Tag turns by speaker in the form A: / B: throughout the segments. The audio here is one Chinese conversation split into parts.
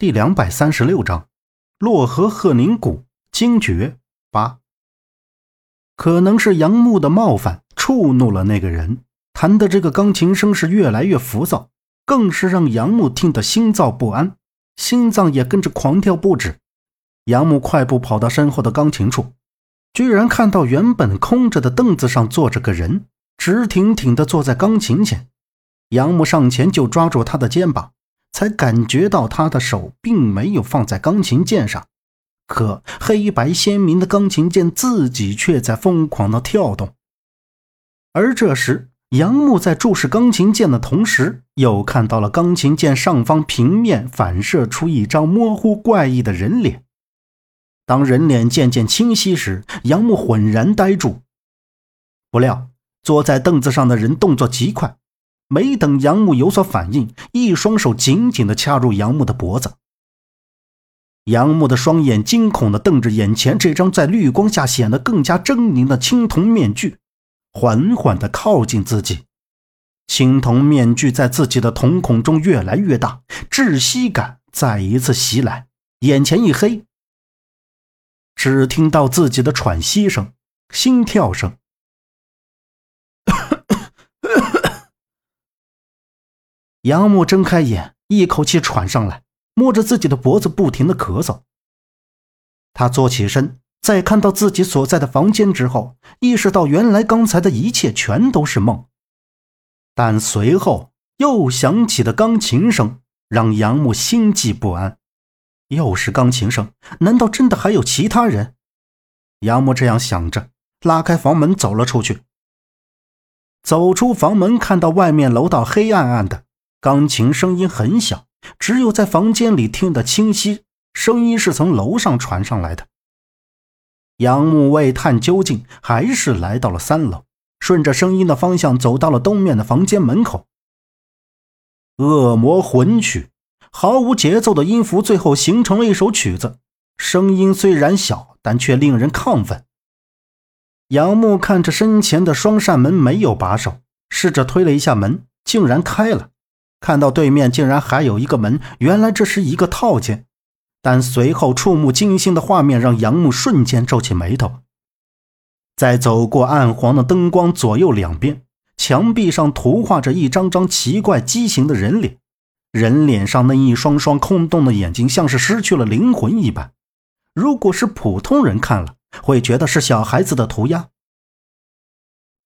A: 第两百三十六章，洛河鹤宁谷惊觉八。可能是杨木的冒犯触怒了那个人，弹的这个钢琴声是越来越浮躁，更是让杨木听得心躁不安，心脏也跟着狂跳不止。杨木快步跑到身后的钢琴处，居然看到原本空着的凳子上坐着个人，直挺挺地坐在钢琴前。杨木上前就抓住他的肩膀。才感觉到他的手并没有放在钢琴键上，可黑白鲜明的钢琴键自己却在疯狂的跳动。而这时，杨木在注视钢琴键的同时，又看到了钢琴键上方平面反射出一张模糊怪异的人脸。当人脸渐渐清晰时，杨木浑然呆住。不料，坐在凳子上的人动作极快。没等杨木有所反应，一双手紧紧地掐住杨木的脖子。杨木的双眼惊恐地瞪着眼前这张在绿光下显得更加狰狞的青铜面具，缓缓地靠近自己。青铜面具在自己的瞳孔中越来越大，窒息感再一次袭来，眼前一黑，只听到自己的喘息声、心跳声。杨木睁开眼，一口气喘上来，摸着自己的脖子，不停的咳嗽。他坐起身，在看到自己所在的房间之后，意识到原来刚才的一切全都是梦。但随后又响起的钢琴声让杨木心悸不安。又是钢琴声，难道真的还有其他人？杨木这样想着，拉开房门走了出去。走出房门，看到外面楼道黑暗暗的。钢琴声音很小，只有在房间里听得清晰。声音是从楼上传上来的。杨木为探究竟，还是来到了三楼，顺着声音的方向走到了东面的房间门口。恶魔魂曲，毫无节奏的音符，最后形成了一首曲子。声音虽然小，但却令人亢奋。杨木看着身前的双扇门没有把手，试着推了一下门，竟然开了。看到对面竟然还有一个门，原来这是一个套间。但随后触目惊心的画面让杨木瞬间皱起眉头。在走过暗黄的灯光左右两边，墙壁上涂画着一张张奇怪畸形的人脸，人脸上那一双双空洞的眼睛像是失去了灵魂一般。如果是普通人看了，会觉得是小孩子的涂鸦。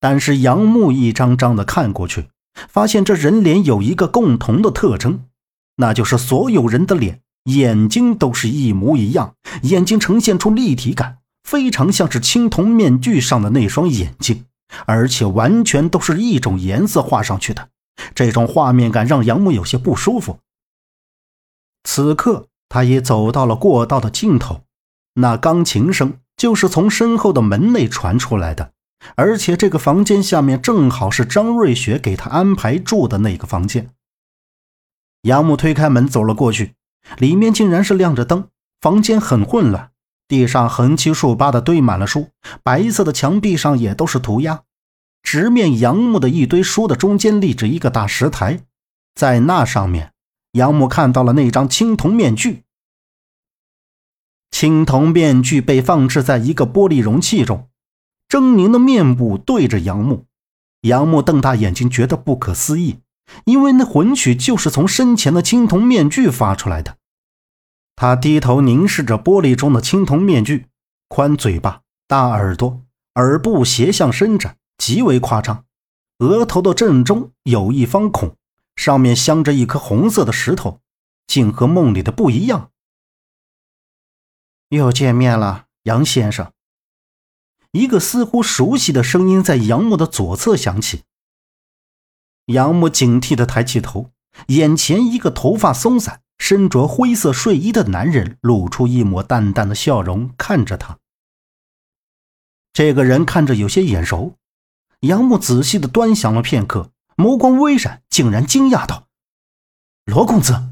A: 但是杨木一张张的看过去。发现这人脸有一个共同的特征，那就是所有人的脸眼睛都是一模一样，眼睛呈现出立体感，非常像是青铜面具上的那双眼睛，而且完全都是一种颜色画上去的。这种画面感让杨木有些不舒服。此刻，他也走到了过道的尽头，那钢琴声就是从身后的门内传出来的。而且这个房间下面正好是张瑞雪给他安排住的那个房间。杨木推开门走了过去，里面竟然是亮着灯，房间很混乱，地上横七竖八的堆满了书，白色的墙壁上也都是涂鸦。直面杨木的一堆书的中间立着一个大石台，在那上面，杨木看到了那张青铜面具。青铜面具被放置在一个玻璃容器中。狰狞的面部对着杨木，杨木瞪大眼睛，觉得不可思议，因为那魂曲就是从身前的青铜面具发出来的。他低头凝视着玻璃中的青铜面具，宽嘴巴、大耳朵，耳部斜向伸展，极为夸张。额头的正中有一方孔，上面镶着一颗红色的石头，竟和梦里的不一样。又见面了，杨先生。一个似乎熟悉的声音在杨木的左侧响起。杨木警惕地抬起头，眼前一个头发松散、身着灰色睡衣的男人露出一抹淡淡的笑容，看着他。这个人看着有些眼熟。杨木仔细地端详了片刻，眸光微闪，竟然惊讶道：“罗公子。”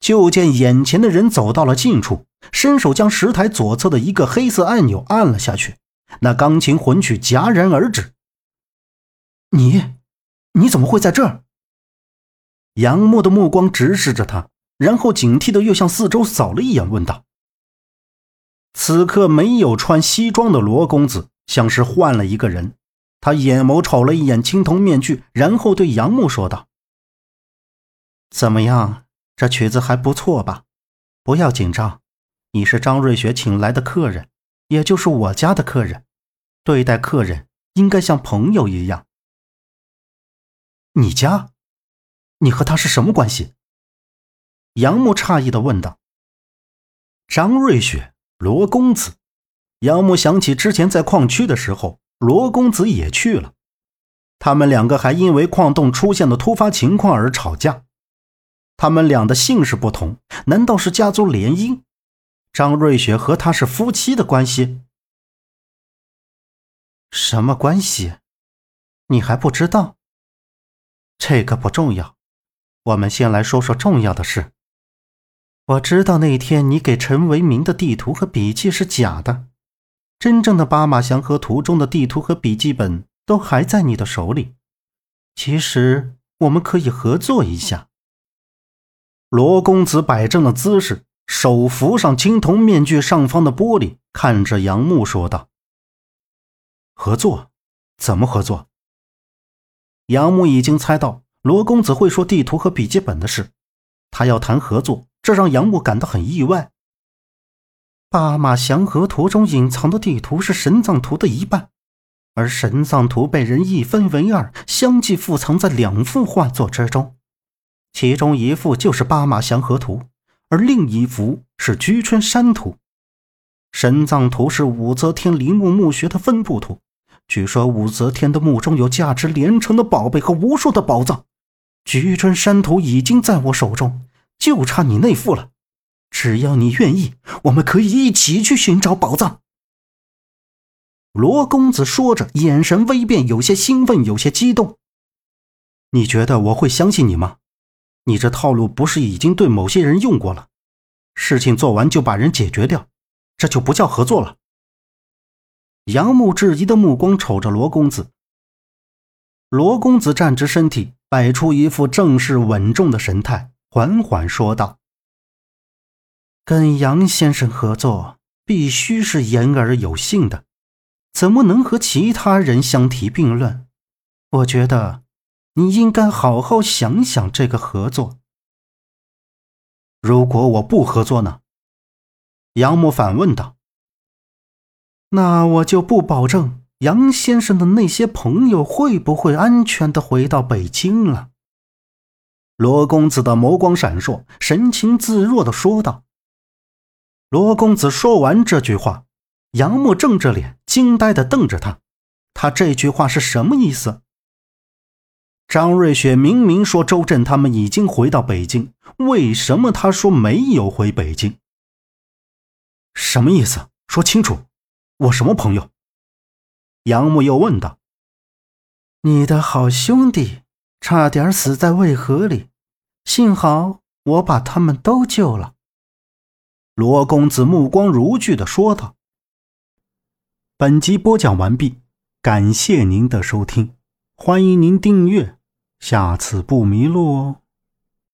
A: 就见眼前的人走到了近处，伸手将石台左侧的一个黑色按钮按了下去，那钢琴魂曲戛然而止。你，你怎么会在这儿？杨木的目光直视着他，然后警惕的又向四周扫了一眼，问道：“此刻没有穿西装的罗公子，像是换了一个人。他眼眸瞅了一眼青铜面具，然后对杨木说道：‘怎么样，这曲子还不错吧？不要紧张，你是张瑞雪请来的客人，也就是我家的客人，对待客人应该像朋友一样。’你家，你和他是什么关系？”杨木诧异的问道：“张瑞雪，罗公子。”杨木想起之前在矿区的时候，罗公子也去了，他们两个还因为矿洞出现的突发情况而吵架。他们俩的姓氏不同，难道是家族联姻？张瑞雪和他是夫妻的关系？什么关系？你还不知道？这个不重要，我们先来说说重要的事。我知道那天你给陈为民的地图和笔记是假的，真正的巴马祥和图中的地图和笔记本都还在你的手里。其实我们可以合作一下。罗公子摆正了姿势，手扶上青铜面具上方的玻璃，看着杨木说道：“合作？怎么合作？”杨木已经猜到罗公子会说地图和笔记本的事，他要谈合作。这让杨木感到很意外。巴马祥和图中隐藏的地图是神藏图的一半，而神藏图被人一分为二，相继附藏在两幅画作之中。其中一幅就是巴马祥和图，而另一幅是居春山图。神藏图是武则天陵墓墓穴的分布图，据说武则天的墓中有价值连城的宝贝和无数的宝藏。居春山图已经在我手中。就差你那副了，只要你愿意，我们可以一起去寻找宝藏。罗公子说着，眼神微变，有些兴奋，有些激动。你觉得我会相信你吗？你这套路不是已经对某些人用过了？事情做完就把人解决掉，这就不叫合作了。杨木质疑的目光瞅着罗公子。罗公子站直身体，摆出一副正式稳重的神态。缓缓说道：“跟杨先生合作，必须是言而有信的，怎么能和其他人相提并论？我觉得你应该好好想想这个合作。如果我不合作呢？”杨木反问道。“那我就不保证杨先生的那些朋友会不会安全的回到北京了。”罗公子的眸光闪烁，神情自若的说道：“罗公子说完这句话，杨木正着脸，惊呆的瞪着他。他这句话是什么意思？张瑞雪明明说周震他们已经回到北京，为什么他说没有回北京？什么意思？说清楚！我什么朋友？”杨木又问道：“你的好兄弟，差点死在渭河里。”幸好我把他们都救了。”罗公子目光如炬的说道。本集播讲完毕，感谢您的收听，欢迎您订阅，下次不迷路哦。